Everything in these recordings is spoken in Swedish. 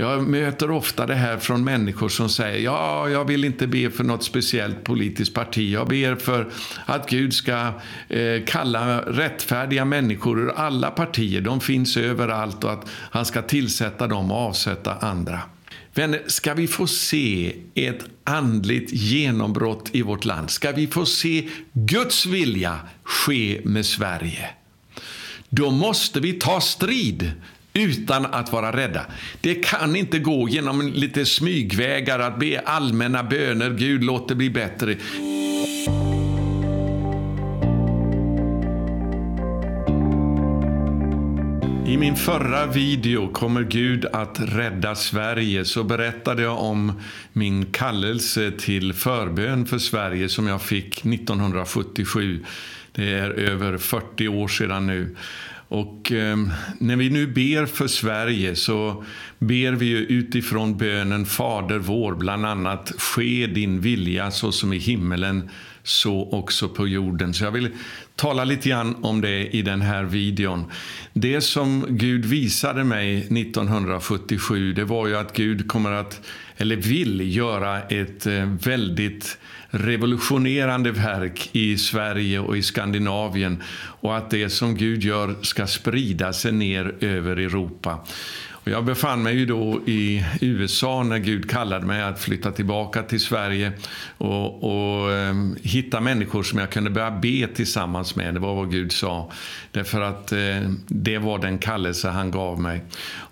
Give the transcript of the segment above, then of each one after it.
Jag möter ofta det här från människor som säger ja, jag vill inte be för något speciellt politiskt parti. Jag ber för att Gud ska eh, kalla rättfärdiga människor ur alla partier. De finns överallt och att han ska tillsätta dem och avsätta andra. Vänner, ska vi få se ett andligt genombrott i vårt land, ska vi få se Guds vilja ske med Sverige, då måste vi ta strid utan att vara rädda. Det kan inte gå genom lite smygvägar att be allmänna böner, Gud låt det bli bättre. I min förra video Kommer Gud att rädda Sverige så berättade jag om min kallelse till förbön för Sverige som jag fick 1977. Det är över 40 år sedan nu. Och eh, när vi nu ber för Sverige så ber vi utifrån bönen Fader vår, bland annat ske din vilja så som i himmelen så också på jorden. Så jag vill tala lite grann om det i den här videon. Det som Gud visade mig 1977 det var ju att Gud kommer att, eller vill göra ett eh, väldigt revolutionerande verk i Sverige och i Skandinavien och att det som Gud gör ska sprida sig ner över Europa. Och jag befann mig ju då i USA när Gud kallade mig att flytta tillbaka till Sverige och, och eh, hitta människor som jag kunde börja be tillsammans med. Det var vad Gud sa. Därför att eh, det var den kallelse han gav mig.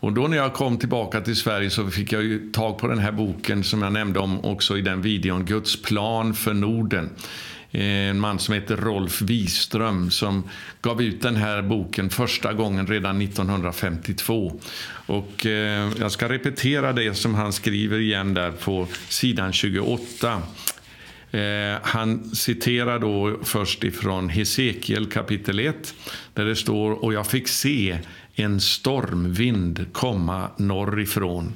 Och då när jag kom tillbaka till Sverige så fick jag ju tag på den här boken som jag nämnde om också i den videon, Guds plan för Norden Eh, en man som heter Rolf Wiström som gav ut den här boken första gången redan 1952. Och eh, jag ska repetera det som han skriver igen där på sidan 28. Eh, han citerar då först ifrån Hesekiel kapitel 1 där det står och jag fick se en stormvind komma norrifrån.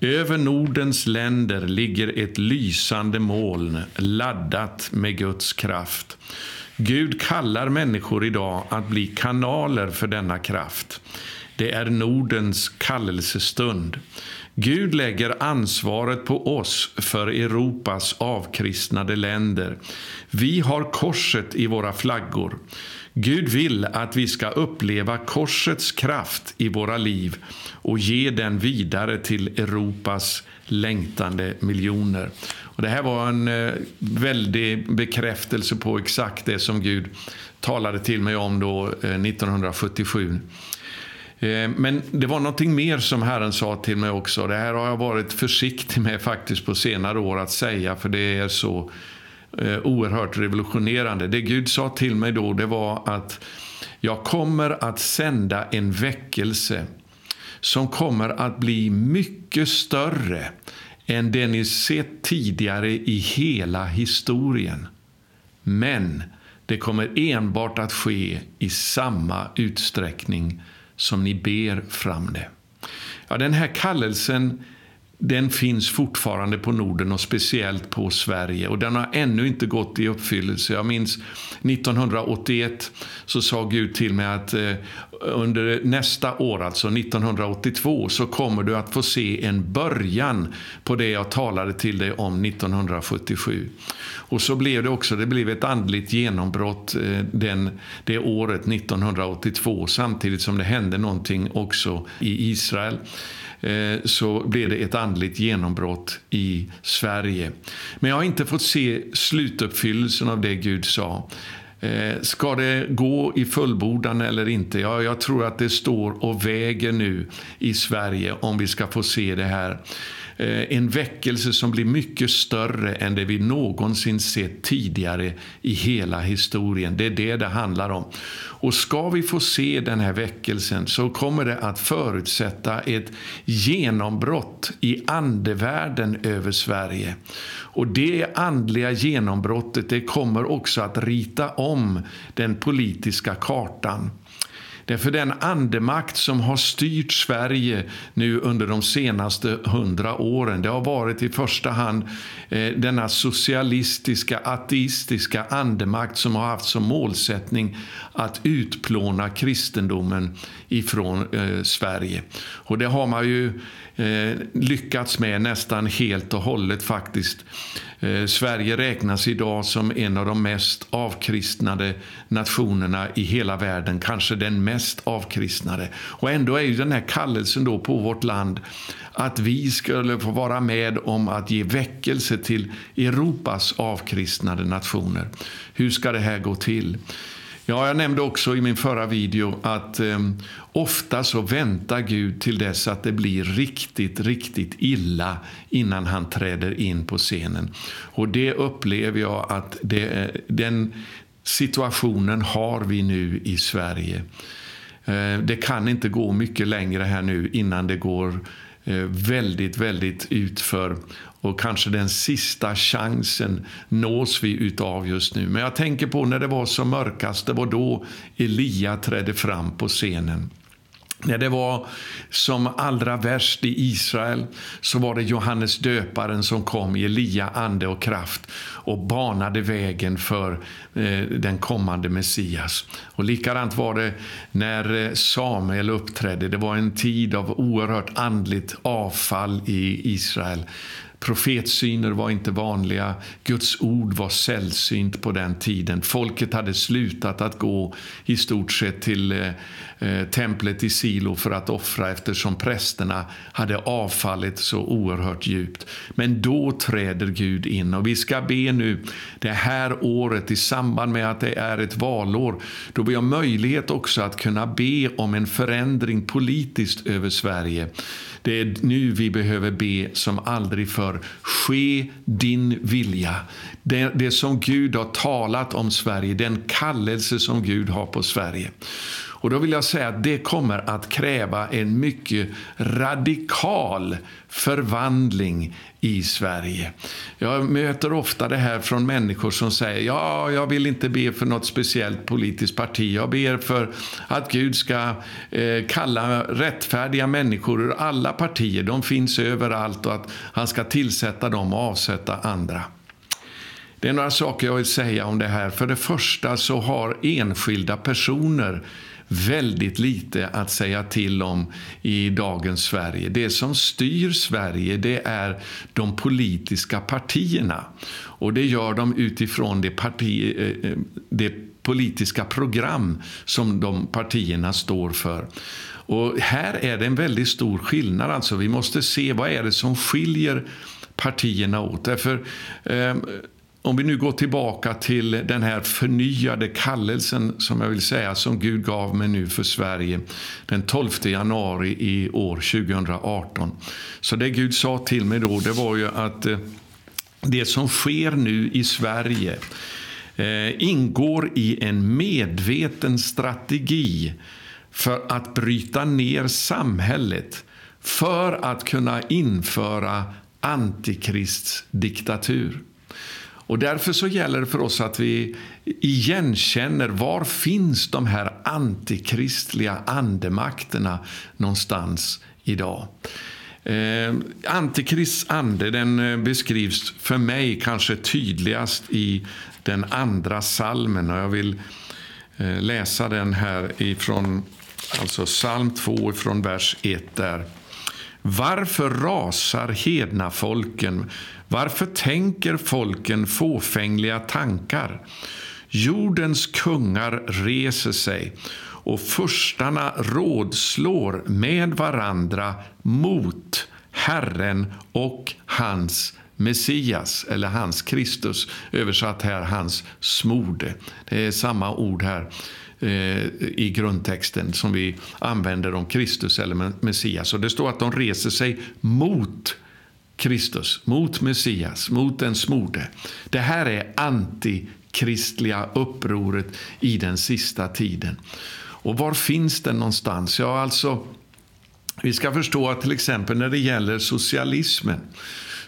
Över Nordens länder ligger ett lysande moln laddat med Guds kraft. Gud kallar människor idag att bli kanaler för denna kraft. Det är Nordens kallelsestund. Gud lägger ansvaret på oss för Europas avkristnade länder. Vi har korset i våra flaggor. Gud vill att vi ska uppleva korsets kraft i våra liv och ge den vidare till Europas längtande miljoner. Och det här var en eh, väldig bekräftelse på exakt det som Gud talade till mig om då eh, 1977. Eh, men det var någonting mer som Herren sa till mig också. Det här har jag varit försiktig med faktiskt på senare år att säga, för det är så Eh, oerhört revolutionerande. Det Gud sa till mig då, det var att jag kommer att sända en väckelse som kommer att bli mycket större än det ni sett tidigare i hela historien. Men det kommer enbart att ske i samma utsträckning som ni ber fram det. Ja, den här kallelsen den finns fortfarande på Norden och speciellt på Sverige. Och Den har ännu inte gått i uppfyllelse. Jag minns 1981 så sa Gud till mig att eh, under nästa år, alltså 1982, så kommer du att få se en början på det jag talade till dig om 1977. Och så blev det också. Det blev ett andligt genombrott eh, den, det året, 1982, samtidigt som det hände någonting också i Israel. Eh, så blev det ett andligt genombrott i Sverige. Men jag har inte fått se slutuppfyllelsen av det Gud sa. Eh, ska det gå i fullbordan eller inte? Ja, jag tror att det står och väger nu i Sverige om vi ska få se det här. Eh, en väckelse som blir mycket större än det vi någonsin sett tidigare i hela historien. Det är det det handlar om. Och ska vi få se den här väckelsen så kommer det att förutsätta ett genombrott i andevärlden över Sverige. Och det andliga genombrottet det kommer också att rita om den politiska kartan. Därför den andemakt som har styrt Sverige nu under de senaste hundra åren, det har varit i första hand eh, denna socialistiska, ateistiska andemakt som har haft som målsättning att utplåna kristendomen ifrån eh, Sverige. Och det har man ju eh, lyckats med nästan helt och hållet faktiskt. Eh, Sverige räknas idag som en av de mest avkristnade nationerna i hela världen, kanske den mest avkristnade. Och ändå är ju den här kallelsen då på vårt land att vi skulle få vara med om att ge väckelse till Europas avkristnade nationer. Hur ska det här gå till? Ja, jag nämnde också i min förra video att eh, ofta så väntar Gud till dess att det blir riktigt, riktigt illa innan han träder in på scenen. Och det upplever jag att det, den situationen har vi nu i Sverige. Eh, det kan inte gå mycket längre här nu innan det går eh, väldigt, väldigt utför och kanske den sista chansen nås vi utav just nu. Men jag tänker på när det var som mörkast, det var då Elia trädde fram på scenen. När det var som allra värst i Israel så var det Johannes döparen som kom i Elia ande och kraft och banade vägen för eh, den kommande Messias. Och likadant var det när eh, Samuel uppträdde. Det var en tid av oerhört andligt avfall i Israel. Profetsyner var inte vanliga. Guds ord var sällsynt på den tiden. Folket hade slutat att gå i stort sett till eh, eh, templet i Silo för att offra eftersom prästerna hade avfallit så oerhört djupt. Men då träder Gud in och vi ska be nu det här året i samband med att det är ett valår då vi har möjlighet också att kunna be om en förändring politiskt över Sverige. Det är nu vi behöver be som aldrig förr. Ske din vilja. Det, det som Gud har talat om Sverige, den kallelse som Gud har på Sverige. Och då vill jag säga att det kommer att kräva en mycket radikal förvandling i Sverige. Jag möter ofta det här från människor som säger ja, jag vill inte be för något speciellt politiskt parti. Jag ber för att Gud ska eh, kalla rättfärdiga människor ur alla partier. De finns överallt och att han ska tillsätta dem och avsätta andra. Det är några saker jag vill säga om det här. För det första så har enskilda personer väldigt lite att säga till om i dagens Sverige. Det som styr Sverige det är de politiska partierna. Och det gör de utifrån det, parti, eh, eh, det politiska program som de partierna står för. Och här är det en väldigt stor skillnad. Alltså, vi måste se vad är det som skiljer partierna åt. Därför, eh, om vi nu går tillbaka till den här förnyade kallelsen som jag vill säga som Gud gav mig nu för Sverige den 12 januari i år 2018. Så det Gud sa till mig då det var ju att eh, det som sker nu i Sverige eh, ingår i en medveten strategi för att bryta ner samhället för att kunna införa antikrists diktatur. Och därför så gäller det för oss att vi igenkänner var finns de här antikristliga andemakterna någonstans idag. Eh, Antikrists ande den eh, beskrivs för mig kanske tydligast i den andra salmen. Och jag vill eh, läsa den här ifrån alltså psalm 2 från vers 1 där. Varför rasar hedna folken? Varför tänker folken fåfängliga tankar? Jordens kungar reser sig och furstarna rådslår med varandra mot Herren och hans Messias, eller hans Kristus, översatt här hans smorde. Det är samma ord här eh, i grundtexten som vi använder om Kristus eller Messias. Och det står att de reser sig mot Kristus, mot Messias, mot den smorde. Det här är antikristliga upproret i den sista tiden. Och var finns den någonstans? Ja, alltså, vi ska förstå att till exempel när det gäller socialismen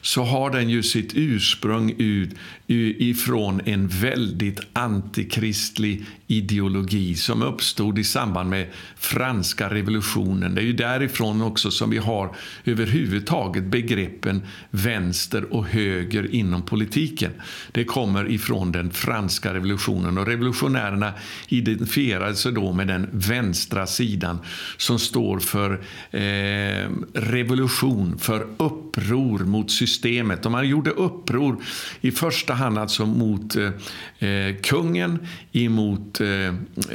så har den ju sitt ursprung ur ifrån en väldigt antikristlig ideologi som uppstod i samband med franska revolutionen. Det är ju därifrån också som vi har överhuvudtaget begreppen vänster och höger inom politiken. Det kommer ifrån den franska revolutionen och revolutionärerna identifierade sig då med den vänstra sidan som står för eh, revolution, för uppror mot systemet. Och man gjorde uppror i första han alltså mot eh, eh, kungen, emot eh,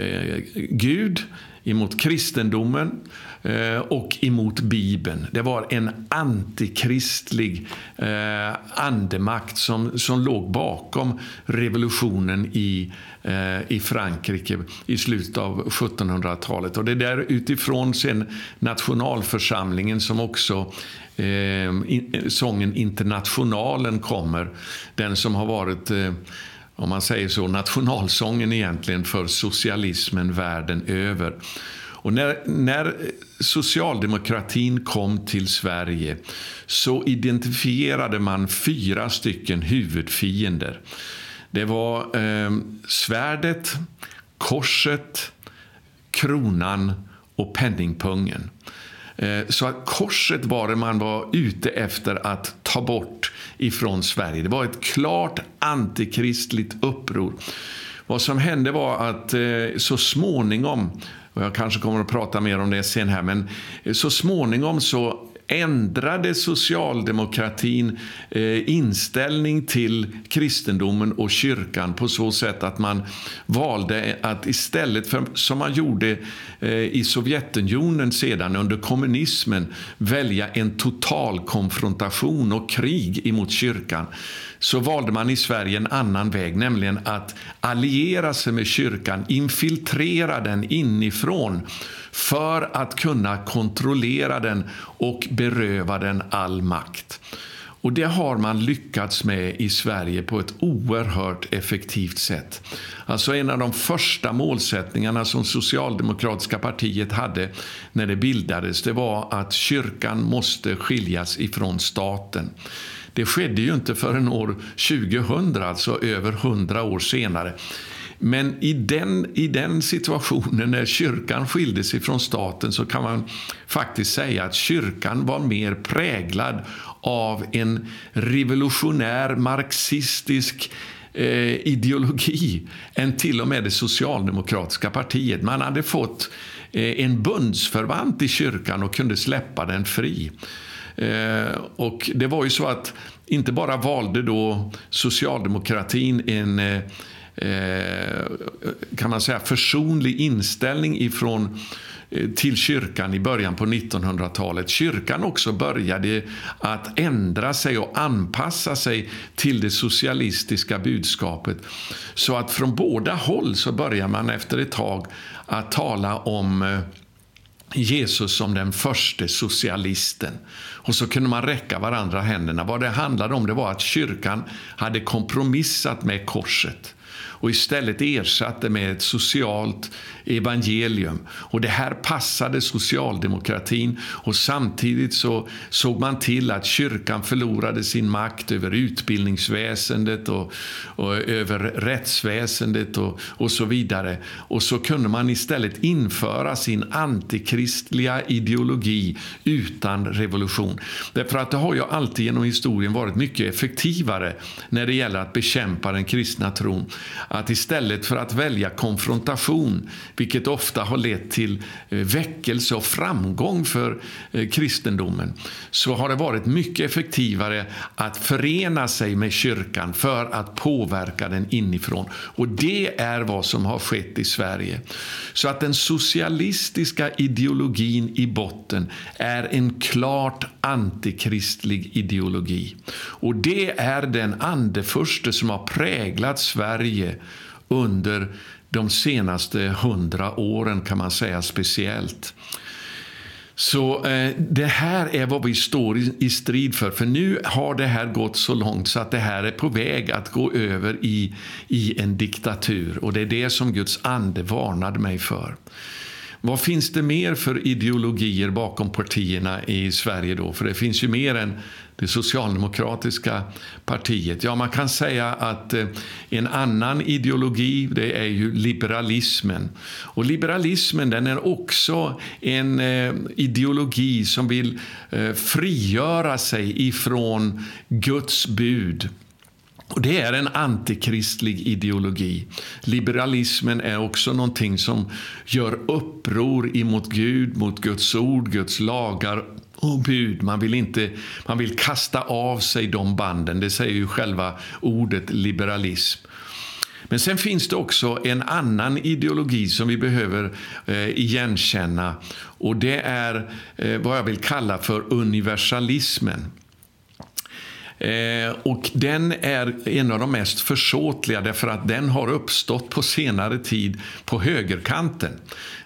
eh, Gud, emot kristendomen. eh, Eh, och emot Bibeln. Det var en antikristlig eh, andemakt som, som låg bakom revolutionen i, eh, i Frankrike i slutet av 1700-talet. Och det är där utifrån sen nationalförsamlingen som också eh, eh, sången Internationalen kommer. Den som har varit eh, om man säger så, nationalsången egentligen för socialismen världen över. Och när, när socialdemokratin kom till Sverige så identifierade man fyra stycken huvudfiender. Det var eh, svärdet, korset, kronan och penningpungen. Eh, så att korset var det man var ute efter att ta bort ifrån Sverige. Det var ett klart antikristligt uppror. Vad som hände var att eh, så småningom, och jag kanske kommer att prata mer om det sen här, men eh, så småningom så ändrade socialdemokratin eh, inställning till kristendomen och kyrkan på så sätt att man valde att istället för, som man gjorde eh, i Sovjetunionen sedan under kommunismen, välja en total konfrontation och krig emot kyrkan så valde man i Sverige en annan väg, nämligen att alliera sig med kyrkan, infiltrera den inifrån för att kunna kontrollera den och beröva den all makt. Och Det har man lyckats med i Sverige på ett oerhört effektivt sätt. Alltså En av de första målsättningarna som Socialdemokratiska partiet hade när det bildades det var att kyrkan måste skiljas ifrån staten. Det skedde ju inte förrän år 2000, alltså över hundra år senare. Men i den, i den situationen när kyrkan skilde sig från staten så kan man faktiskt säga att kyrkan var mer präglad av en revolutionär marxistisk eh, ideologi än till och med det socialdemokratiska partiet. Man hade fått eh, en bundsförvant i kyrkan och kunde släppa den fri. Eh, och det var ju så att inte bara valde då socialdemokratin en eh, eh kan man säga, försonlig inställning ifrån eh, till kyrkan i början på 1900-talet. Kyrkan också började att ändra sig och anpassa sig till det socialistiska budskapet. Så att från båda håll så börjar man efter ett tag att tala om eh, Jesus som den första socialisten. Och så kunde man räcka varandra händerna. Vad det handlade om det var att kyrkan hade kompromissat med korset och istället ersatte med ett socialt evangelium. Och Det här passade socialdemokratin och samtidigt så såg man till att kyrkan förlorade sin makt över utbildningsväsendet och, och över rättsväsendet och, och så vidare. Och så kunde man istället införa sin antikristliga ideologi utan revolution. Därför att det har ju alltid genom historien varit mycket effektivare när det gäller att bekämpa den kristna tron att istället för att välja konfrontation, vilket ofta har lett till eh, väckelse och framgång för eh, kristendomen, så har det varit mycket effektivare att förena sig med kyrkan för att påverka den inifrån. Och det är vad som har skett i Sverige. Så att den socialistiska ideologin i botten är en klart antikristlig ideologi. Och det är den andeförste som har präglat Sverige under de senaste hundra åren kan man säga speciellt. Så eh, det här är vad vi står i, i, strid för. För nu har det här gått så långt så att det här är på väg att gå över i, i en diktatur. Och det är det som Guds ande varnade mig för vad finns det mer för ideologier bakom partierna i Sverige då? För det finns ju mer än det socialdemokratiska partiet. Ja, man kan säga att eh, en annan ideologi det är ju liberalismen. Och liberalismen den är också en eh, ideologi som vill eh, frigöra sig ifrån Guds bud. Och det är en antikristlig ideologi. Liberalismen är också någonting som gör uppror emot Gud, mot Guds ord, Guds lagar och bud. Man vill, inte, man vill kasta av sig de banden. Det säger ju själva ordet liberalism. Men sen finns det också en annan ideologi som vi behöver eh, igenkänna. Och det är eh, vad jag vill kalla för universalismen. Eh, och den är en av de mest försåtliga därför att den har uppstått på senare tid på högerkanten.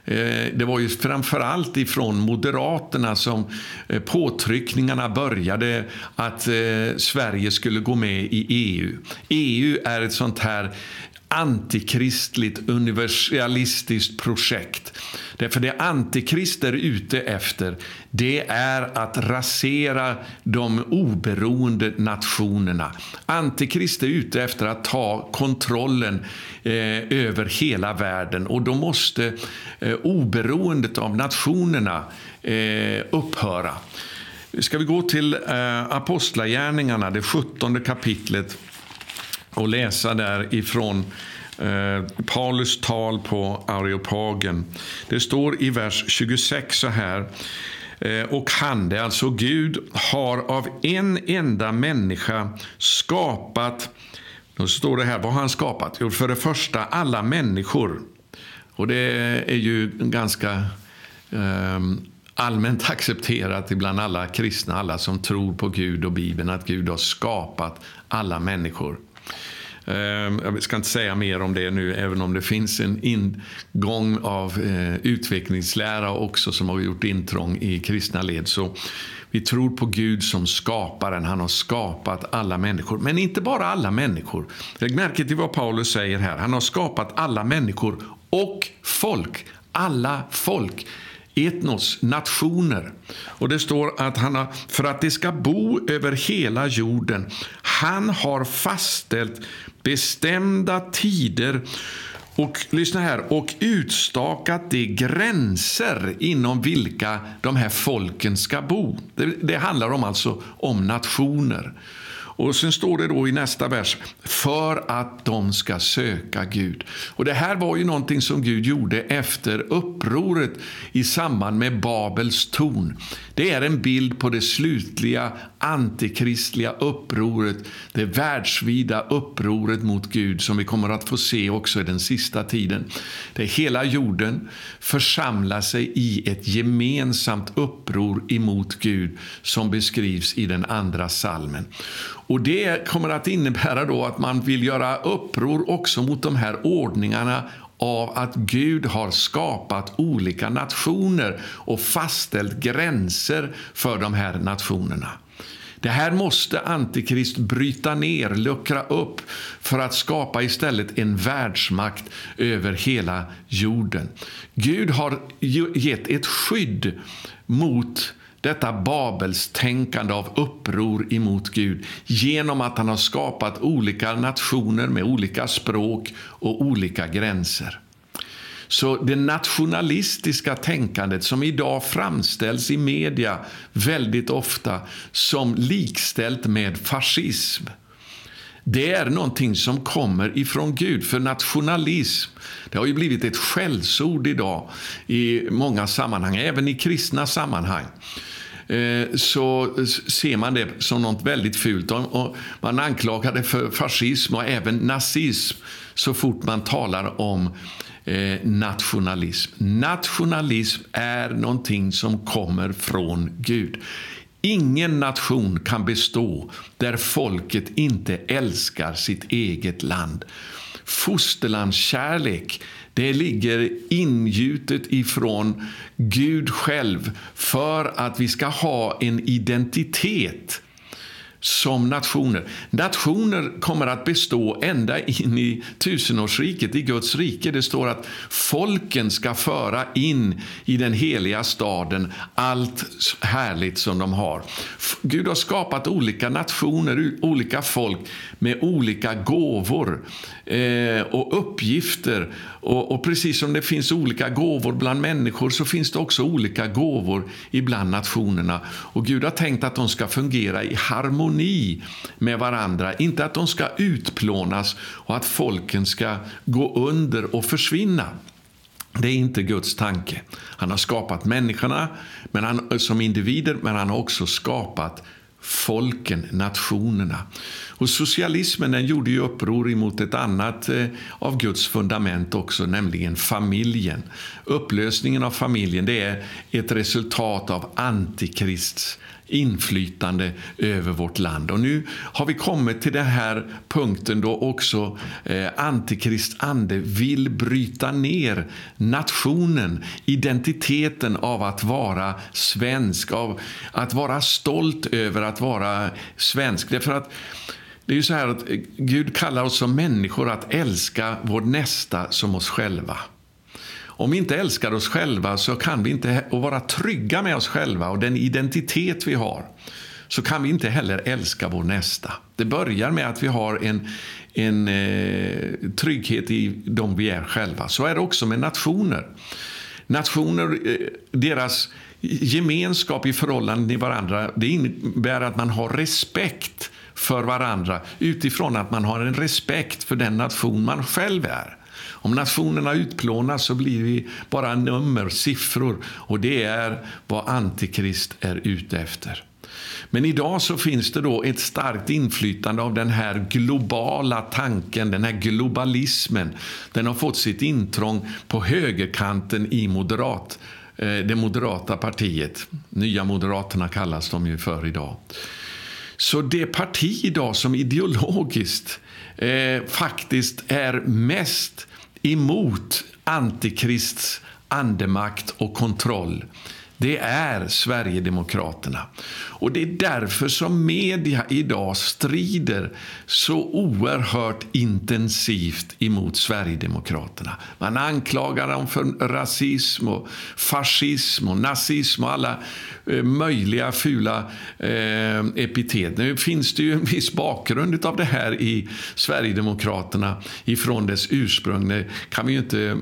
Eh, det var ju framförallt ifrån Moderaterna som eh, påtryckningarna började att eh, Sverige skulle gå med i EU. EU är ett sånt här antikristligt universalistiskt projekt. Därför det antikrister är ute efter det är att rasera de oberoende nationerna. Antikrist är ute efter att ta kontrollen eh, över hela världen och då måste eh, oberoendet av nationerna eh, upphöra. Ska vi gå till eh, Apostlagärningarna, det sjuttonde kapitlet och läsa därifrån eh, Paulus tal på Areopagen. Det står i vers 26 så här. Eh, och han, det är alltså Gud, har av en enda människa skapat då står det här, vad har han skapat? Jo, för det första alla människor. Och det är ju ganska eh, allmänt accepterat bland alla kristna, alla som tror på Gud och Bibeln, att Gud har skapat alla människor. Ehm, jag ska inte säga mer om det nu, även om det finns en ingång av eh, utvecklingslära också som har gjort intrång i kristna led. Så vi tror på Gud som skaparen. Han har skapat alla människor. Men inte bara alla människor. Lägg märke till vad Paulus säger här. Han har skapat alla människor och folk. Alla folk etnos, nationer. Och det står att han har, för att det ska bo över hela jorden, han har fastställt bestämda tider och lyssna här, och utstakat de gränser inom vilka de här folken ska bo. Det, det handlar om alltså om nationer. Och sen står det då i nästa vers, för att de ska söka Gud. Och Det här var ju någonting som Gud gjorde efter upproret i samband med Babels torn. Det är en bild på det slutliga antikristliga upproret, det världsvida upproret mot Gud som vi kommer att få se också i den sista tiden. Där hela jorden församlar sig i ett gemensamt uppror emot Gud som beskrivs i den andra salmen. Och Det kommer att innebära då att man vill göra uppror också mot de här ordningarna av att Gud har skapat olika nationer och fastställt gränser för de här nationerna. Det här måste Antikrist bryta ner, luckra upp för att skapa istället en världsmakt över hela jorden. Gud har gett ett skydd mot detta Babels tänkande av uppror emot Gud genom att han har skapat olika nationer med olika språk och olika gränser. Så det nationalistiska tänkandet som idag framställs i media väldigt ofta som likställt med fascism det är någonting som kommer ifrån Gud. För nationalism det har ju blivit ett skällsord idag i många sammanhang, även i kristna sammanhang. Eh, så ser man det som något väldigt fult. Och man anklagar det för fascism och även nazism så fort man talar om eh, nationalism. Nationalism är någonting som kommer från Gud. Ingen nation kan bestå där folket inte älskar sitt eget land. Fosterlandskärlek det ligger ingjutet ifrån Gud själv för att vi ska ha en identitet som nationer. Nationer kommer att bestå ända in i tusenårsriket, i Guds rike. Det står att folken ska föra in i den heliga staden allt härligt som de har. Gud har skapat olika nationer, olika folk med olika gåvor eh, och uppgifter. Och, och, precis som det finns olika gåvor bland människor så finns det också olika gåvor ibland nationerna. Och Gud har tänkt att de ska fungera i harmoni med varandra, inte att de ska utplånas och att folken ska gå under och försvinna. Det är inte Guds tanke. Han har skapat människorna men han, som individer, men han har också skapat folken, nationerna. Och socialismen den gjorde ju uppror mot ett annat eh, av Guds fundament också, nämligen familjen. Upplösningen av familjen det är ett resultat av antikrists inflytande över vårt land. Och nu har vi kommit till den här punkten då också eh, Antikrist ande vill bryta ner nationen, identiteten av att vara svensk, av att vara stolt över att vara svensk. Därför att det är ju så här att Gud kallar oss som människor att älska vår nästa som oss själva. Om vi inte älskar oss själva så kan vi inte och vara trygga med oss själva och den identitet vi har så kan vi inte heller älska vår nästa. Det börjar med att vi har en, en eh, trygghet i dem vi är själva. Så är det också med nationer. Nationer, eh, deras gemenskap i förhållande till varandra det innebär att man har respekt för varandra utifrån att man har en respekt för den nation man själv är. Om nationerna utplånas så blir vi bara nummer, siffror och det är vad Antikrist är ute efter. Men idag så finns det då ett starkt inflytande av den här globala tanken, den här globalismen. Den har fått sitt intrång på högerkanten i moderat, eh, det moderata partiet. Nya Moderaterna kallas de ju för idag. Så det parti idag som ideologiskt eh, faktiskt är mest emot Antikrists andemakt och kontroll det är Sverigedemokraterna. Och Det är därför som media idag strider så oerhört intensivt emot Sverigedemokraterna. Man anklagar dem för rasism, och fascism och nazism och alla eh, möjliga fula eh, epitet. Nu finns det ju en viss bakgrund av det här i Sverigedemokraterna ifrån dess ursprung. Det kan vi ju inte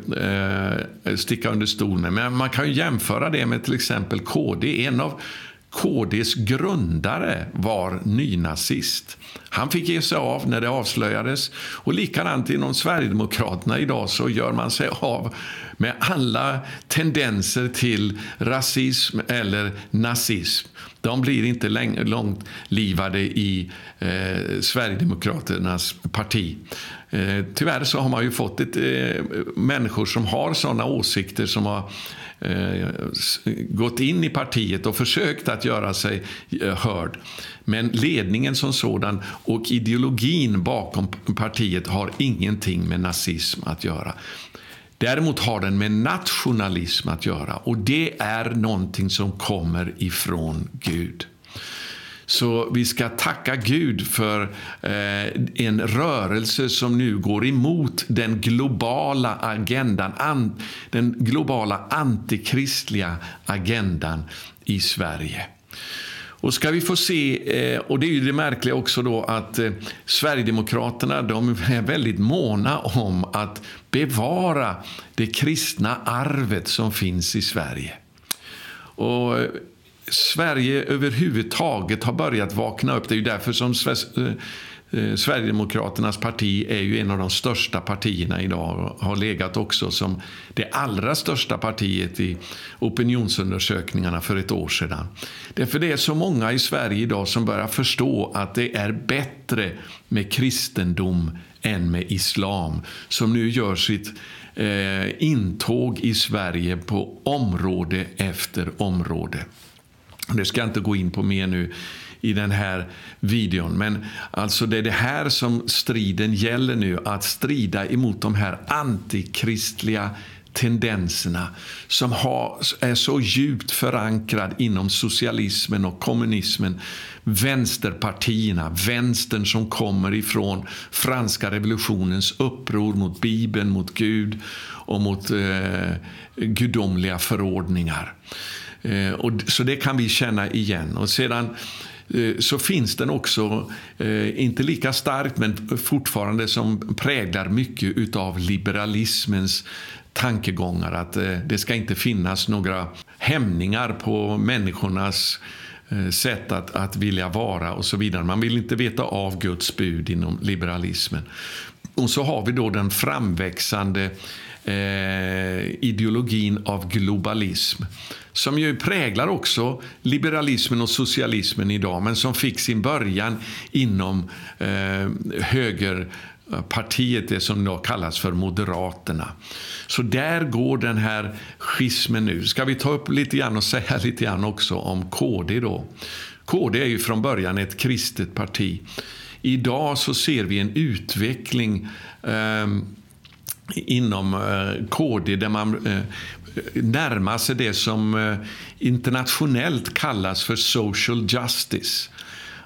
eh, sticka under stol med. Men man kan ju jämföra det med till exempel KD. En av KDs grundare var nynazist. Han fick ge sig av när det avslöjades. Och likadant inom Sverigedemokraterna idag så gör man sig av med alla tendenser till rasism eller nazism. De blir inte långlivade i eh, Sverigedemokraternas parti. Eh, tyvärr så har man ju fått ett, eh, människor som har såna åsikter som har eh, gått in i partiet och försökt att göra sig eh, hörd. Men ledningen som sådan och ideologin bakom partiet har ingenting med nazism att göra. Däremot har den med nationalism att göra och det är någonting som kommer ifrån Gud. Så vi ska tacka Gud för eh, en rörelse som nu går emot den globala agendan, den globala antikristliga agendan i Sverige. Och ska vi få se, eh, och det är ju det märkliga också då att eh, Sverigedemokraterna de är väldigt måna om att bevara det kristna arvet som finns i Sverige. Och eh, Sverige överhuvudtaget har börjat vakna upp. Det är ju därför som eh, eh, Sverigedemokraternas parti är ju en av de största partierna idag och har legat också som det allra största partiet i opinionsundersökningarna för ett år sedan. Därför det är så många i Sverige idag som börjar förstå att det är bättre med kristendom än med islam som nu gör sitt eh, intåg i Sverige på område efter område. Det ska jag inte gå in på mer nu i den här videon. Men alltså det är det här som striden gäller nu. Att strida emot de här antikristliga tendenserna som har, är så djupt förankrad inom socialismen och kommunismen. Vänsterpartierna, vänstern som kommer ifrån franska revolutionens uppror mot Bibeln, mot Gud och mot eh, gudomliga förordningar. Eh, och, så det kan vi känna igen. Och sedan Eh, så finns den också, eh, inte lika starkt men fortfarande som präglar mycket av liberalismens tankegångar. Att eh, det ska inte finnas några hämningar på människornas eh, sätt att, att vilja vara och så vidare. Man vill inte veta av Guds bud inom liberalismen. Och så har vi då den framväxande eh, ideologin av globalism som ju präglar också liberalismen och socialismen idag men som fick sin början inom eh, högerpartiet, det som då kallas för Moderaterna. Så där går den här schismen nu. Ska vi ta upp lite grann och säga lite grann också om KD då? KD är ju från början ett kristet parti. Idag så ser vi en utveckling eh, inom eh, KD där man eh, närmar sig det som eh, internationellt kallas för social justice.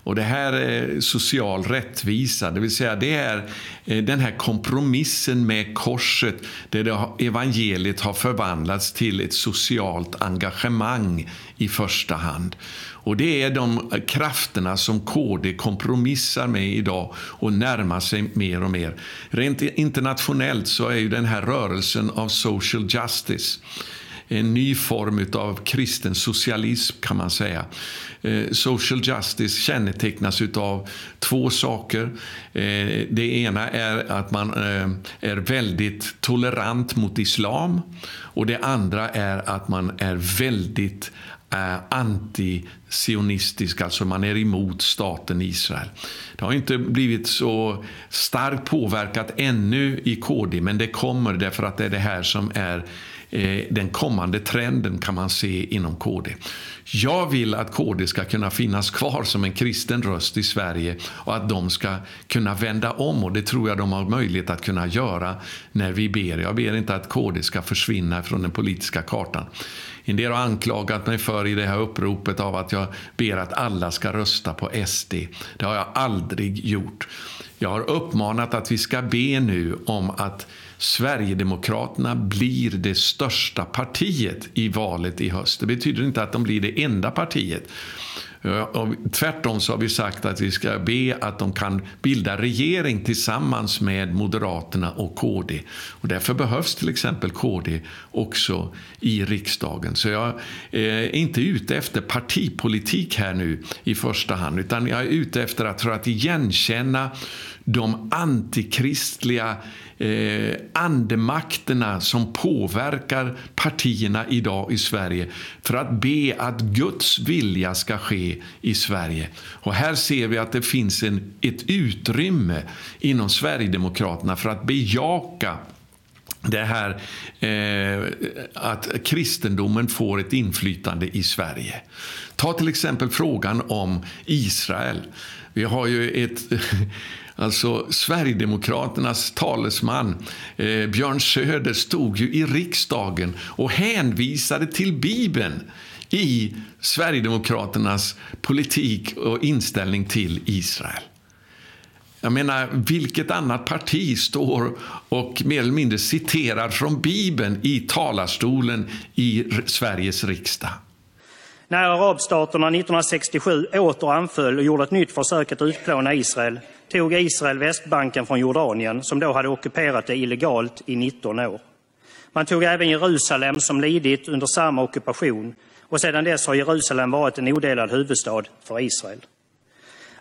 Och Det här är social rättvisa, det vill säga det är eh, den här kompromissen med korset där evangeliet har förvandlats till ett socialt engagemang i första hand. Och Det är de krafterna som KD kompromissar med idag och närmar sig mer och mer. Rent internationellt så är ju den här rörelsen av social justice en ny form av kristen socialism kan man säga. Eh, social justice kännetecknas av två saker. Eh, det ena är att man eh, är väldigt tolerant mot islam och det andra är att man är väldigt antisionistisk, alltså man är emot staten Israel. Det har inte blivit så starkt påverkat ännu i KD, men det kommer därför att det är det här som är Eh, den kommande trenden kan man se inom KD. Jag vill att KD ska kunna finnas kvar som en kristen röst i Sverige och att de ska kunna vända om och det tror jag de har möjlighet att kunna göra när vi ber. Jag ber inte att KD ska försvinna från den politiska kartan. En del har anklagat mig för i det här uppropet av att jag ber att alla ska rösta på SD. Det har jag aldrig gjort. Jag har uppmanat att vi ska be nu om att Sverigedemokraterna blir det största partiet i valet i höst. Det betyder inte att de blir det enda partiet. Eh, tvärtom så har vi sagt att vi ska be att de kan bilda regering tillsammans med Moderaterna och KD. Och därför behövs till exempel KD också i riksdagen. Så jag är inte ute efter partipolitik här nu i första hand utan jag är ute efter att, för att igenkänna de antikristliga eh, andemakterna som påverkar partierna idag i Sverige för att be att Guds vilja ska ske i Sverige. Och här ser vi att det finns en, ett utrymme inom Sverigedemokraterna för att bejaka det här eh, att kristendomen får ett inflytande i Sverige. Ta till exempel frågan om Israel. Vi har ju ett Alltså Sverigedemokraternas talesman eh, Björn Söder stod ju i riksdagen och hänvisade till Bibeln i Sverigedemokraternas politik och inställning till Israel. Jag menar, vilket annat parti står och mer eller mindre citerar från Bibeln i talarstolen i Sveriges riksdag? När arabstaterna 1967 åter anföll och gjorde ett nytt försök att utplåna Israel tog Israel Västbanken från Jordanien, som då hade ockuperat det illegalt i 19 år. Man tog även Jerusalem, som lidit under samma ockupation, och sedan dess har Jerusalem varit en odelad huvudstad för Israel.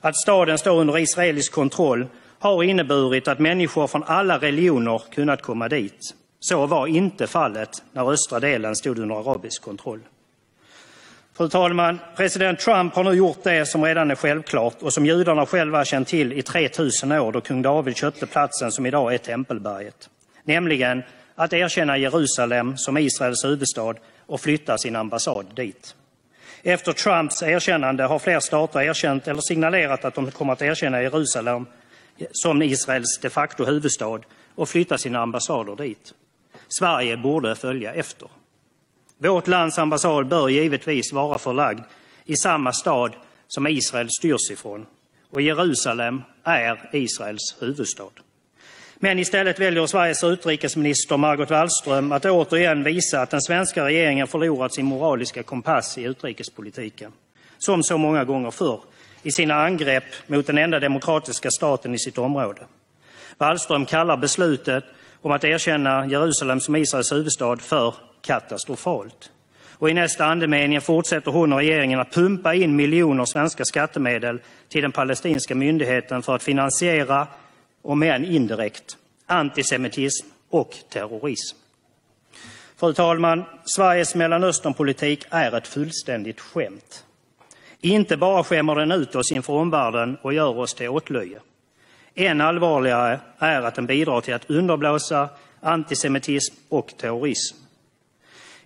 Att staden står under israelisk kontroll har inneburit att människor från alla religioner kunnat komma dit. Så var inte fallet när östra delen stod under arabisk kontroll. Fru talman! President Trump har nu gjort det som redan är självklart och som judarna själva känt till i 3000 år då kung David köpte platsen som idag är Tempelberget. Nämligen att erkänna Jerusalem som Israels huvudstad och flytta sin ambassad dit. Efter Trumps erkännande har fler stater erkänt eller signalerat att de kommer att erkänna Jerusalem som Israels de facto huvudstad och flytta sina ambassader dit. Sverige borde följa efter. Vårt lands ambassad bör givetvis vara förlagd i samma stad som Israel styrs ifrån och Jerusalem är Israels huvudstad. Men istället väljer Sveriges utrikesminister Margot Wallström att återigen visa att den svenska regeringen förlorat sin moraliska kompass i utrikespolitiken. Som så många gånger förr i sina angrepp mot den enda demokratiska staten i sitt område. Wallström kallar beslutet om att erkänna Jerusalem som Israels huvudstad för katastrofalt. Och i nästa andemening fortsätter hon och regeringen att pumpa in miljoner svenska skattemedel till den palestinska myndigheten för att finansiera, om än indirekt, antisemitism och terrorism. Fru talman! Sveriges Mellanösternpolitik är ett fullständigt skämt. Inte bara skämmer den ut oss inför omvärlden och gör oss till åtlöje. Än allvarligare är att den bidrar till att underblåsa antisemitism och terrorism.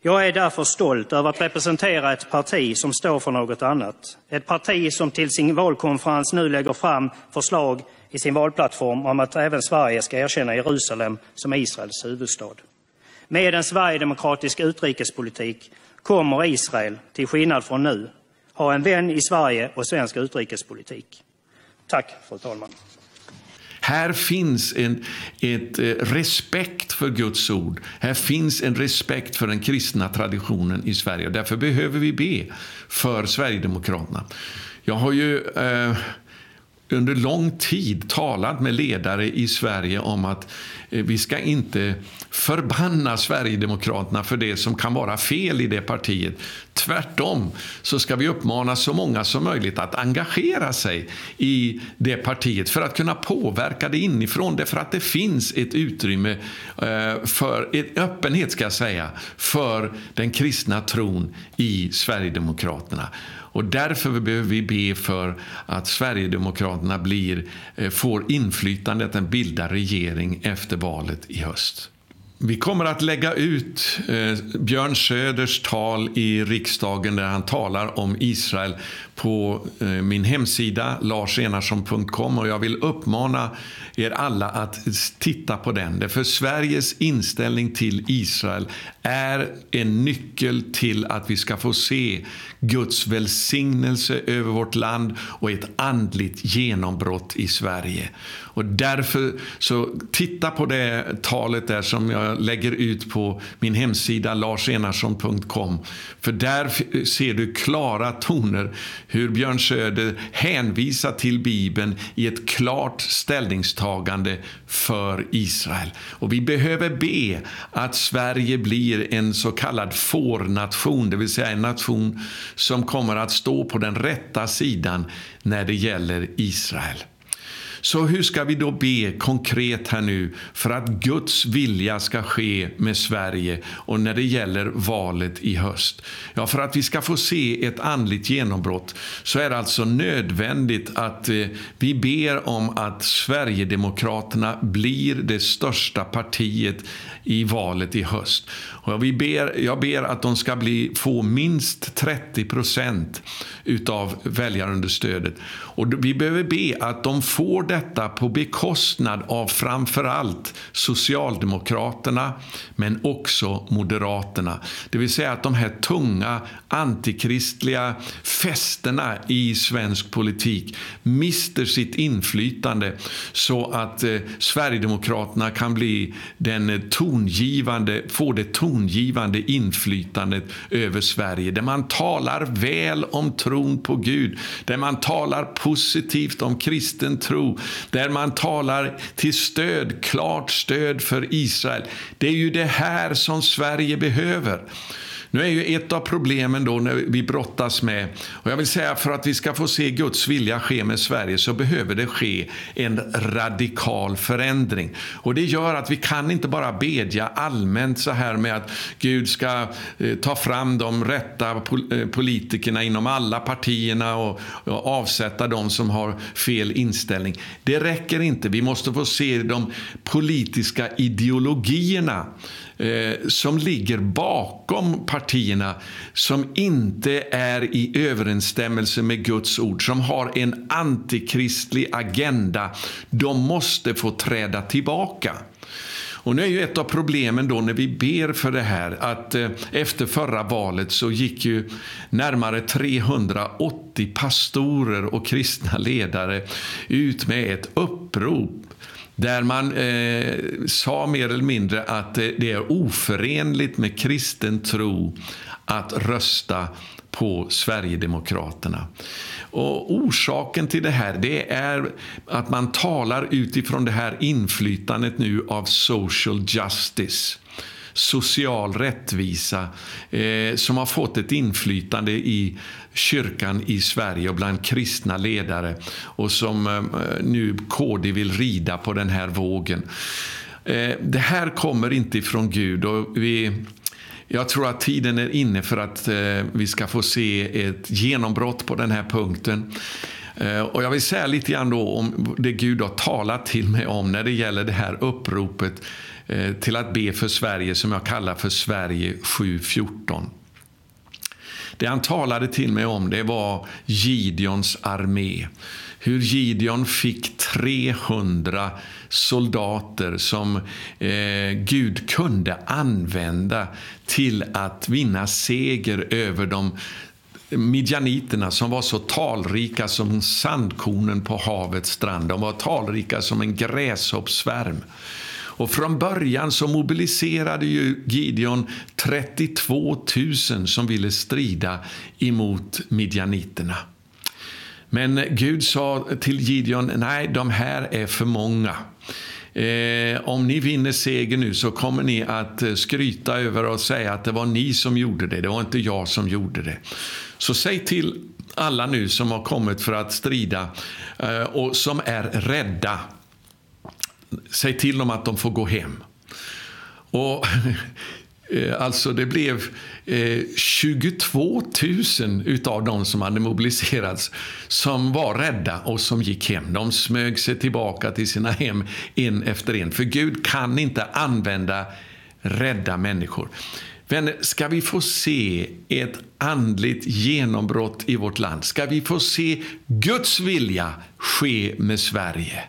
Jag är därför stolt över att representera ett parti som står för något annat. Ett parti som till sin valkonferens nu lägger fram förslag i sin valplattform om att även Sverige ska erkänna Jerusalem som Israels huvudstad. Med en sverigedemokratisk utrikespolitik kommer Israel, till skillnad från nu, ha en vän i Sverige och svensk utrikespolitik. Tack, fru talman. Här finns en ett, eh, respekt för Guds ord. Här finns en respekt för den kristna traditionen i Sverige. Därför behöver vi be för Sverigedemokraterna. Jag har ju eh, under lång tid talat med ledare i Sverige om att eh, vi ska inte förbanna Sverigedemokraterna för det som kan vara fel i det partiet. Tvärtom så ska vi uppmana så många som möjligt att engagera sig i det partiet för att kunna påverka det inifrån. Därför att det finns ett utrymme eh, för en öppenhet ska jag säga, för den kristna tron i Sverigedemokraterna. Och därför behöver vi be för att Sverigedemokraterna blir, eh, får inflytande att bildar regering efter valet i höst. Vi kommer att lägga ut eh, Björn Söders tal i riksdagen där han talar om Israel på eh, min hemsida larsenarsson.com och jag vill uppmana er alla att titta på den. För Sveriges inställning till Israel är en nyckel till att vi ska få se Guds välsignelse över vårt land och ett andligt genombrott i Sverige. Och därför så titta på det talet där som jag lägger ut på min hemsida larsenarsson.com. För där ser du klara toner hur Björn Söder hänvisar till Bibeln i ett klart ställningstagande för Israel. Och vi behöver be att Sverige blir en så kallad fårnation, det vill säga en nation som kommer att stå på den rätta sidan när det gäller Israel. Så hur ska vi då be konkret här nu för att Guds vilja ska ske med Sverige och när det gäller valet i höst? Ja, för att vi ska få se ett andligt genombrott så är det alltså nödvändigt att eh, vi ber om att Sverigedemokraterna blir det största partiet i valet i höst. Och vi ber, jag ber att de ska bli, få minst 30 procent utav väljarunderstödet. Och vi behöver be att de får detta på bekostnad av framförallt Socialdemokraterna men också Moderaterna. Det vill säga att de här tunga antikristliga fästena i svensk politik mister sitt inflytande så att eh, Sverigedemokraterna kan bli den tongivande, få det tongivande inflytandet över Sverige. Där man talar väl om tron på Gud, där man talar positivt om kristen tro, där man talar till stöd, klart stöd för Israel. Det är ju det här som Sverige behöver. Nu är ju ett av problemen då när vi brottas med, och jag vill säga för att vi ska få se Guds vilja ske med Sverige så behöver det ske en radikal förändring. Och det gör att vi kan inte bara bedja allmänt så här med att Gud ska eh, ta fram de rätta eh, politikerna inom alla partierna och, avsätta de som har fel inställning. Det räcker inte. Vi måste få se de politiska ideologierna eh, som ligger bakom partierna som inte är i överensstämmelse med Guds ord, som har en antikristlig agenda, de måste få träda tillbaka. Och nu är ju ett av problemen då när vi ber för det här att eh, efter förra valet så gick ju närmare 380 pastorer och kristna ledare ut med ett upprop där man eh, sa mer eller mindre att eh, det är oförenligt med kristen tro att rösta på Sverigedemokraterna. Och orsaken till det här det är att man talar utifrån det här inflytandet nu av social justice social rättvisa eh, som har fått ett inflytande i kyrkan i Sverige och bland kristna ledare och som eh, nu KD vill rida på den här vågen. Eh, det här kommer inte ifrån Gud och vi jag tror att tiden är inne för att eh, vi ska få se ett genombrott på den här punkten. Eh, och jag vill säga lite grann då om det Gud har talat till mig om när det gäller det här uppropet eh, till att be för Sverige som jag kallar för Sverige 714. Det han talade till mig om det var Gideons armé. Hur Gideon fick 300 soldater som eh, Gud kunde använda till att vinna seger över de midjaniterna som var så talrika som sandkornen på havets strand. De var talrika som en gräshoppssvärm. Och från början så mobiliserade ju Gideon 32 000 som ville strida emot midjaniterna. Men Gud sa till Gideon, nej, de här är för många. Eh, om ni vinner seger nu så kommer ni att eh, skryta över och säga att det var ni som gjorde det, det var inte jag som gjorde det. Så säg till alla nu som har kommit för att strida eh, och som är rädda, säg till dem att de får gå hem. Och eh, alltså det blev eh, 22 000 utav de som hade mobiliserats som var rädda och som gick hem. De smög sig tillbaka till sina hem en efter en. För Gud kan inte använda rädda människor. Vänner, ska vi få se ett andligt genombrott i vårt land, ska vi få se Guds vilja ske med Sverige,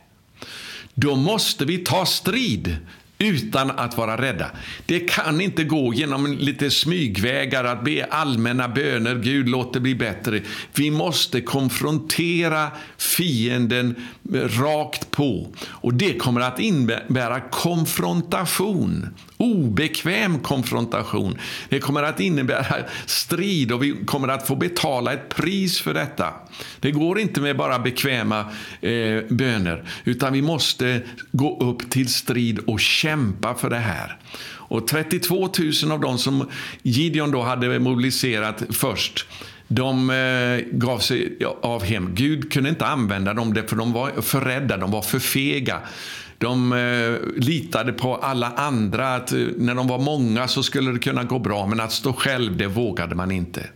då måste vi ta strid utan att vara rädda. Det kan inte gå genom lite smygvägar att be allmänna böner, Gud låt det bli bättre. Vi måste konfrontera fienden rakt på. Och det kommer att innebära konfrontation, obekväm konfrontation. Det kommer att innebära strid och vi kommer att få betala ett pris för detta. Det går inte med bara bekväma eh, böner, utan vi måste gå upp till strid och kämpa för det här. Och 32 000 av dem som Gideon då hade mobiliserat först, de eh, gav sig av hem. Gud kunde inte använda dem för de var för rädda, de var för fega. De eh, litade på alla andra, att eh, när de var många så skulle det kunna gå bra, men att stå själv, det vågade man inte.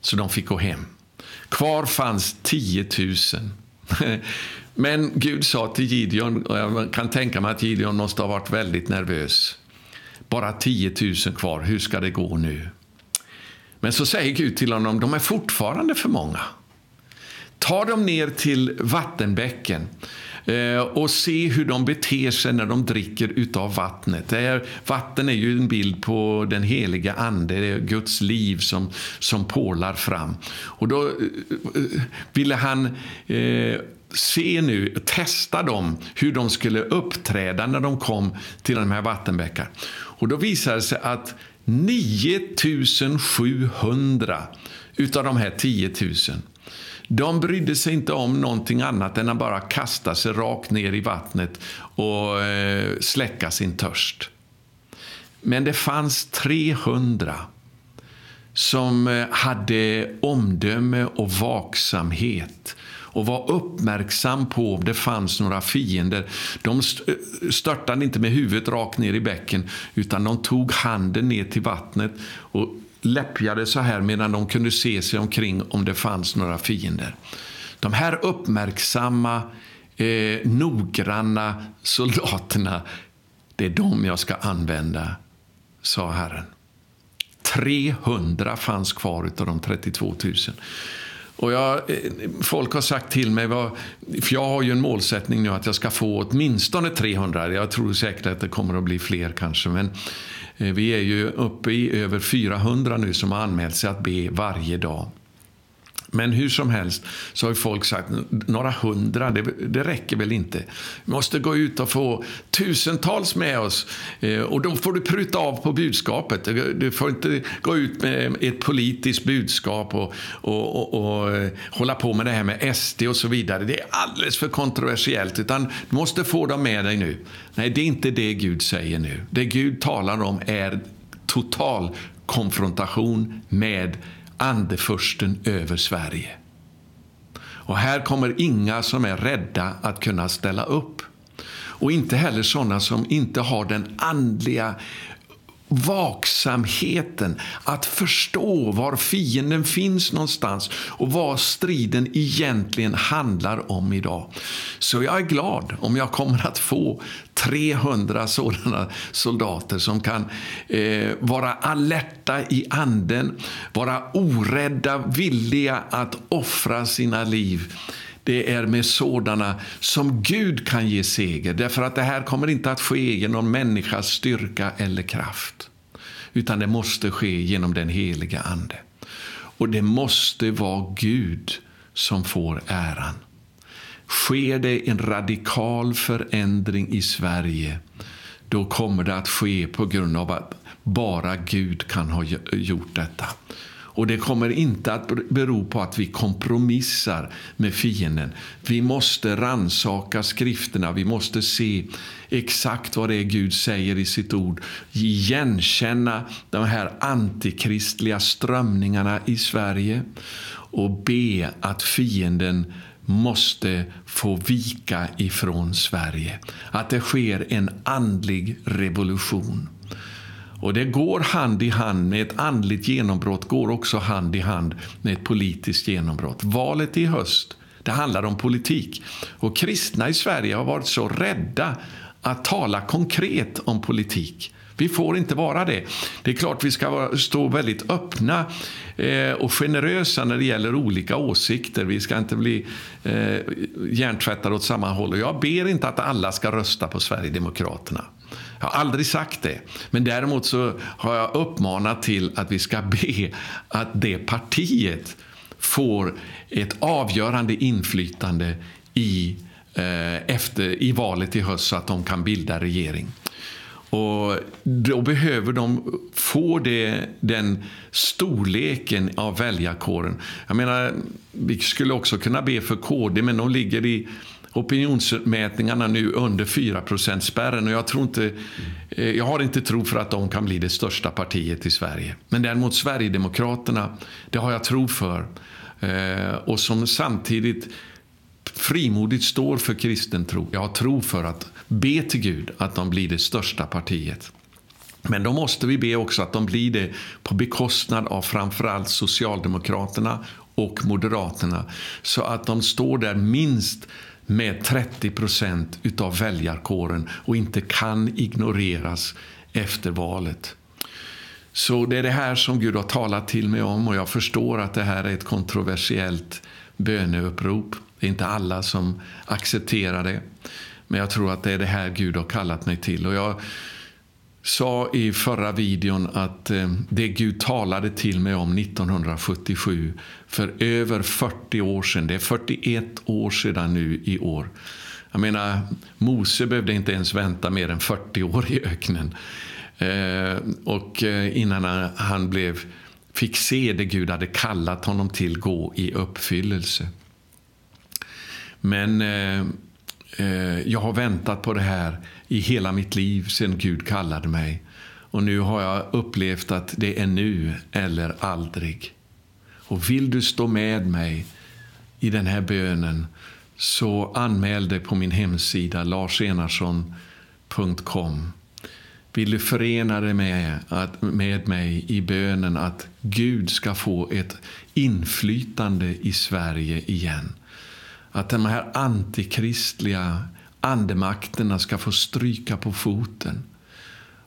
Så de fick gå hem. Kvar fanns 10 000. Men Gud sa till Gideon, och jag kan tänka mig att Gideon måste ha varit väldigt nervös. Bara 10 000 kvar, hur ska det gå nu? Men så säger Gud till honom, de är fortfarande för många. Ta dem ner till vattenbäcken Eh, och se hur de beter sig när de dricker utav vattnet. Det är, vatten är ju en bild på den heliga Ande, det är Guds liv som, som pålar fram. Och då eh, eh ville han eh, se nu, testa dem, hur de skulle uppträda när de kom till de här vattenbäckarna. Och då visade det sig att 9700 utav de här 10 000 de brydde sig inte om någonting annat än att bara kasta sig rakt ner i vattnet och eh, släcka sin törst. Men det fanns 300 som eh, hade omdöme och vaksamhet och var uppmärksam på om det fanns några fiender. De eh, störtade inte med huvudet rakt ner i bäcken utan de tog handen ner till vattnet och läppjade så här medan de kunde se sig omkring om det fanns några fiender. De här uppmärksamma, eh, noggranna soldaterna, det är dem jag ska använda, sa Herren. 300 fanns kvar av de 32 000. Och jag, eh, folk har sagt till mig, för jag har ju en målsättning nu att jag ska få åtminstone 300. Jag tror säkert att det kommer att bli fler kanske. Men Eh, vi är ju uppe i över 400 nu som har anmält sig att be varje dag. Men hur som helst så har folk sagt några hundra, det, det räcker väl inte. Vi måste gå ut och få tusentals med oss. Eh, och då får du pruta av på budskapet. Du får inte gå ut med ett politiskt budskap och, och, och, och eh, hålla på med det här med SD och så vidare. Det är alldeles för kontroversiellt. Utan du måste få dem med dig nu. Nej, det är inte det Gud säger nu. Det Gud talar om är total konfrontation med andefursten över Sverige. Och här kommer inga som är rädda att kunna ställa upp. Och inte heller sådana som inte har den andliga vaksamheten att förstå var fienden finns någonstans och vad striden egentligen handlar om idag. Så jag är glad om jag kommer att få 300 sådana soldater som kan eh, vara alerta i anden, vara orädda, villiga att offra sina liv det är med sådana som Gud kan ge seger. Därför att det här kommer inte att ske genom människas styrka eller kraft. Utan det måste ske genom den heliga Ande. Och det måste vara Gud som får äran. Sker det en radikal förändring i Sverige då kommer det att ske på grund av att bara Gud kan ha gjort detta. Och det kommer inte att bero på att vi kompromissar med fienden. Vi måste ransaka skrifterna, vi måste se exakt vad det är Gud säger i sitt ord. Igenkänna de här antikristliga strömningarna i Sverige och be att fienden måste få vika ifrån Sverige. Att det sker en andlig revolution. Och det går hand i hand med ett andligt genombrott, går också hand i hand med ett politiskt genombrott. Valet i höst, det handlar om politik. Och kristna i Sverige har varit så rädda att tala konkret om politik. Vi får inte vara det. Det är klart vi ska stå väldigt öppna eh, och generösa när det gäller olika åsikter. Vi ska inte bli eh, hjärntvättade åt samma håll. Och jag ber inte att alla ska rösta på Sverigedemokraterna. Jag har aldrig sagt det. Men däremot så har jag uppmanat till att vi ska be att det partiet får ett avgörande inflytande i, eh, efter, i valet i höst så att de kan bilda regering. Och Då behöver de få det, den storleken av väljarkåren. Jag menar, vi skulle också kunna be för KD, men de ligger i opinionsmätningarna nu under 4 spärren och jag, tror inte, eh, jag har inte tro för att de kan bli det största partiet i Sverige. Men däremot Sverigedemokraterna, det har jag tro för. Eh, och som samtidigt frimodigt står för kristen tro. Jag har tro för att be till Gud att de blir det största partiet. Men då måste vi be också att de blir det på bekostnad av framförallt Socialdemokraterna och Moderaterna. Så att de står där minst med 30 procent av väljarkåren och inte kan ignoreras efter valet. Så det är det här som Gud har talat till mig om och jag förstår att det här är ett kontroversiellt böneupprop. Det är inte alla som accepterar det. Men jag tror att det är det här Gud har kallat mig till. Och jag sa i förra videon att eh, det Gud talade till mig om 1977 för över 40 år sedan, det är 41 år sedan nu i år. Jag menar, Mose behövde inte ens vänta mer än 40 år i öknen. Eh, och eh, innan han blev, fick se det Gud hade kallat honom till gå i uppfyllelse. Men jag har väntat på det här i hela mitt liv sedan Gud kallade mig. Och nu har jag upplevt att det är nu eller aldrig. Och vill du stå med mig i den här bönen så anmäl dig på min hemsida larsenarsson.com. Vill du förena dig med, att, med mig i bönen att Gud ska få ett inflytande i Sverige igen? Att de här antikristliga andemakterna ska få stryka på foten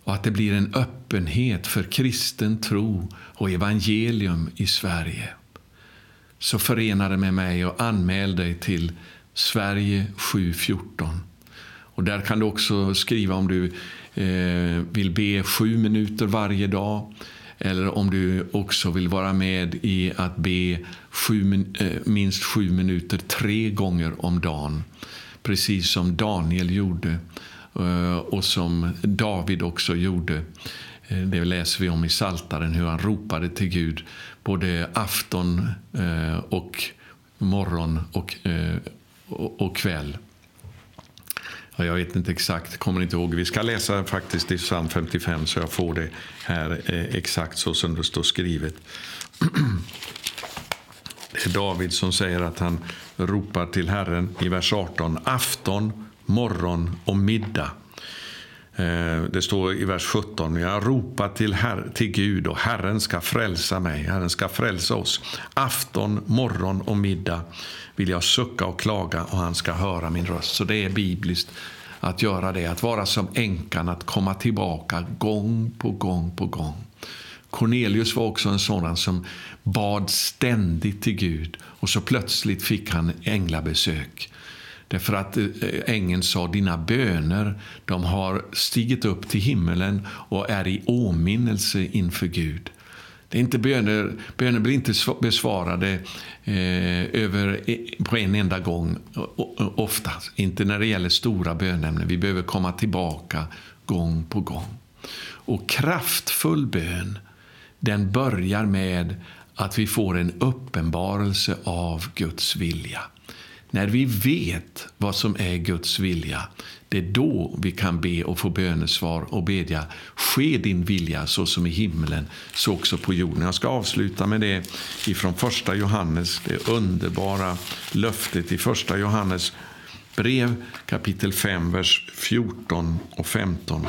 och att det blir en öppenhet för kristen tro och evangelium i Sverige. så förena dig med mig och anmäl dig till Sverige 714. Och där kan du också skriva om du eh, vill be sju minuter varje dag eller om du också vill vara med i att be sju, eh, minst sju minuter tre gånger om dagen. Precis som Daniel gjorde eh, och som David också gjorde. Eh, det läser vi om i Saltaren hur han ropade till Gud både afton eh, och morgon och, och kväll. Jag vet inte exakt, kommer inte ihåg. Vi ska läsa faktiskt i psalm 55 så jag får det här exakt så som det står skrivet. Det är David som säger att han ropar till Herren i vers 18. Afton, morgon och middag. Eh, det står i vers 17. Jag ropar till, Herr, till Gud och Herren ska frälsa mig. Herren ska frälsa oss. Afton, morgon och middag vill jag sucka och klaga och han ska höra min röst. Så det är bibliskt att göra det, att vara som änkan, att komma tillbaka gång på gång på gång. Cornelius var också en sådan som bad ständigt till Gud och så plötsligt fick han änglabesök. Därför att eh, ängeln sa, dina böner de har stigit upp till himmelen och är i åminnelse inför Gud. Det är inte böner, böner blir inte besvarade eh, över, e-, på en enda gång, ofta. Inte när det gäller stora bönämnen. Vi behöver komma tillbaka gång på gång. Och kraftfull bön, den börjar med att vi får en uppenbarelse av Guds vilja. När vi vet vad som är Guds vilja, det är då vi kan be och få bönesvar och bedja. Ske din vilja så som i himlen, så också på jorden. Jag ska avsluta med det ifrån första Johannes, det underbara löftet i första Johannes brev kapitel 5, vers 14 och 15.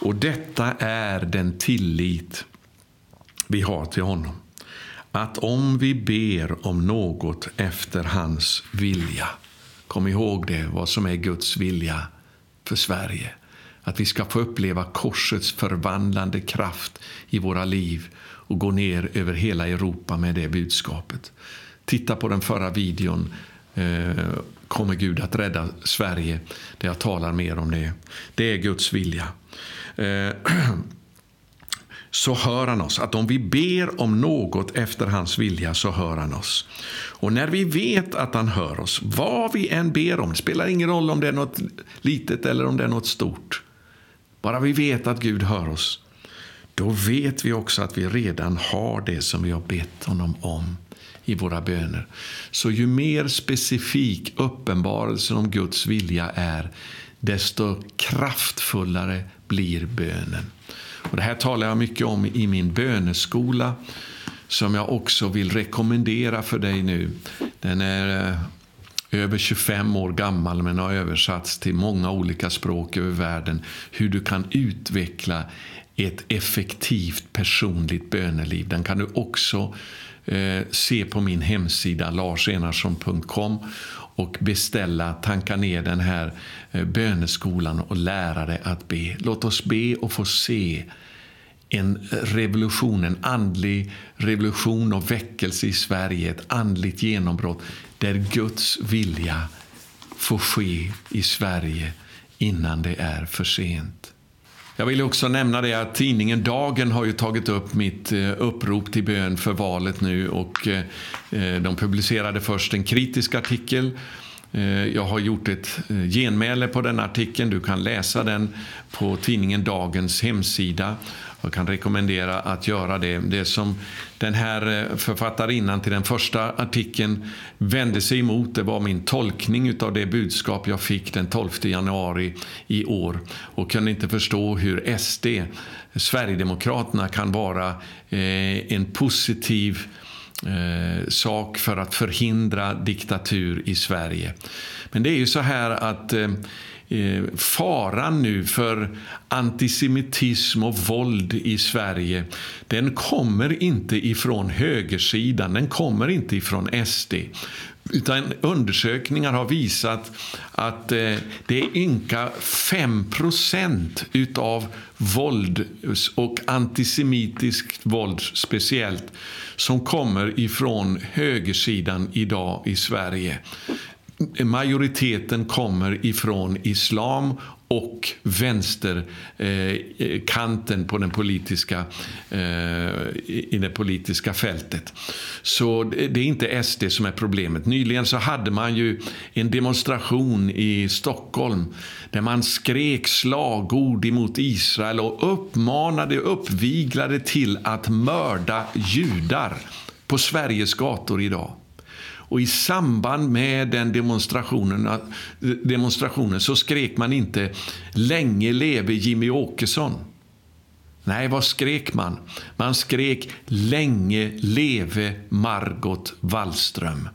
Och detta är den tillit vi har till honom att om vi ber om något efter hans vilja, kom ihåg det, vad som är Guds vilja för Sverige. Att vi ska få uppleva korsets förvandlande kraft i våra liv och gå ner över hela Europa med det budskapet. Titta på den förra videon eh, Kommer Gud att rädda Sverige? Där jag talar mer om det. Det är Guds vilja. Eh, Så hör han oss. Att om vi ber om något efter hans vilja så hör han oss. Och när vi vet att han hör oss, vad vi än ber om, det spelar ingen roll om det är något litet eller om det är något stort. Bara vi vet att Gud hör oss, då vet vi också att vi redan har det som vi har bett honom om i våra böner. Så ju mer specifik uppenbarelsen om Guds vilja är, desto kraftfullare blir bönen. Och det här talar jag mycket om i min böneskola som jag också vill rekommendera för dig nu. Den är eh, över 25 år gammal men har översatts till många olika språk över världen. Hur du kan utveckla ett effektivt personligt böneliv. Den kan du också eh, se på min hemsida larsenarsson.com och beställa, tanka ner den här eh, böneskolan och lära dig att be. Låt oss be och få se en revolution, en andlig revolution och väckelse i Sverige, ett andligt genombrott där Guds vilja får ske i Sverige innan det är för sent. Jag vill också nämna det att tidningen Dagen har ju tagit upp mitt eh, upprop till bön för valet nu och eh, eh, de publicerade först en kritisk artikel jag har gjort ett genmäle på den artikeln. Du kan läsa den på tidningen Dagens hemsida. Jag kan rekommendera att göra det. Det som den här eh, författarinnan till den första artikeln vände sig emot det var min tolkning av det budskap jag fick den 12 januari i år och kunde inte förstå hur SD, Sverigedemokraterna, kan vara eh, en positiv eh, sak för att förhindra diktatur i Sverige. Men det är ju så här att eh, eh, faran nu för antisemitism och våld i Sverige, den kommer inte ifrån högersidan, den kommer inte ifrån SD. Utan undersökningar har visat att eh, det är ynka 5% utav våld och antisemitiskt våld speciellt som kommer ifrån högersidan idag i Sverige. Majoriteten kommer ifrån islam och vänsterkanten eh, eh, på den politiska, eh, i det politiska fältet. Så det är inte SD som är problemet. Nyligen så hade man ju en demonstration i Stockholm där man skrek slagord emot Israel och uppmanade, uppviglade till att mörda judar på Sveriges gator idag. Och i samband med den demonstrationen, demonstrationen så skrek man inte ”Länge leve Jimmy Åkesson”. Nej, vad skrek man? Man skrek ”Länge leve Margot Wallström”.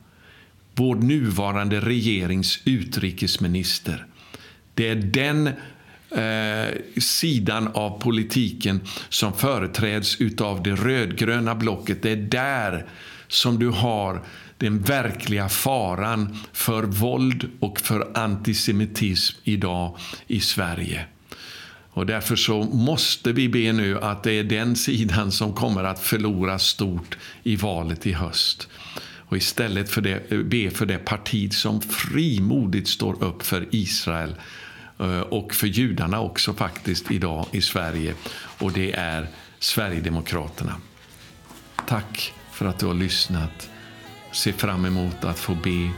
Vår nuvarande regerings utrikesminister. Det är den eh, sidan av politiken som företräds av det rödgröna blocket. Det är där som du har den verkliga faran för våld och för antisemitism idag i Sverige. Och därför så måste vi be nu att det är den sidan som kommer att förlora stort i valet i höst. Och istället för det, be för det parti som frimodigt står upp för Israel eh, och för judarna också faktiskt idag i Sverige. Och det är Sverigedemokraterna. Tack för att du har lyssnat ser fram emot att få be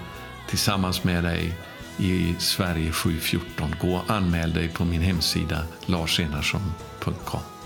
tillsammans med dig i Sverige 714. Gå och anmäl dig på min hemsida larsenarsson.com.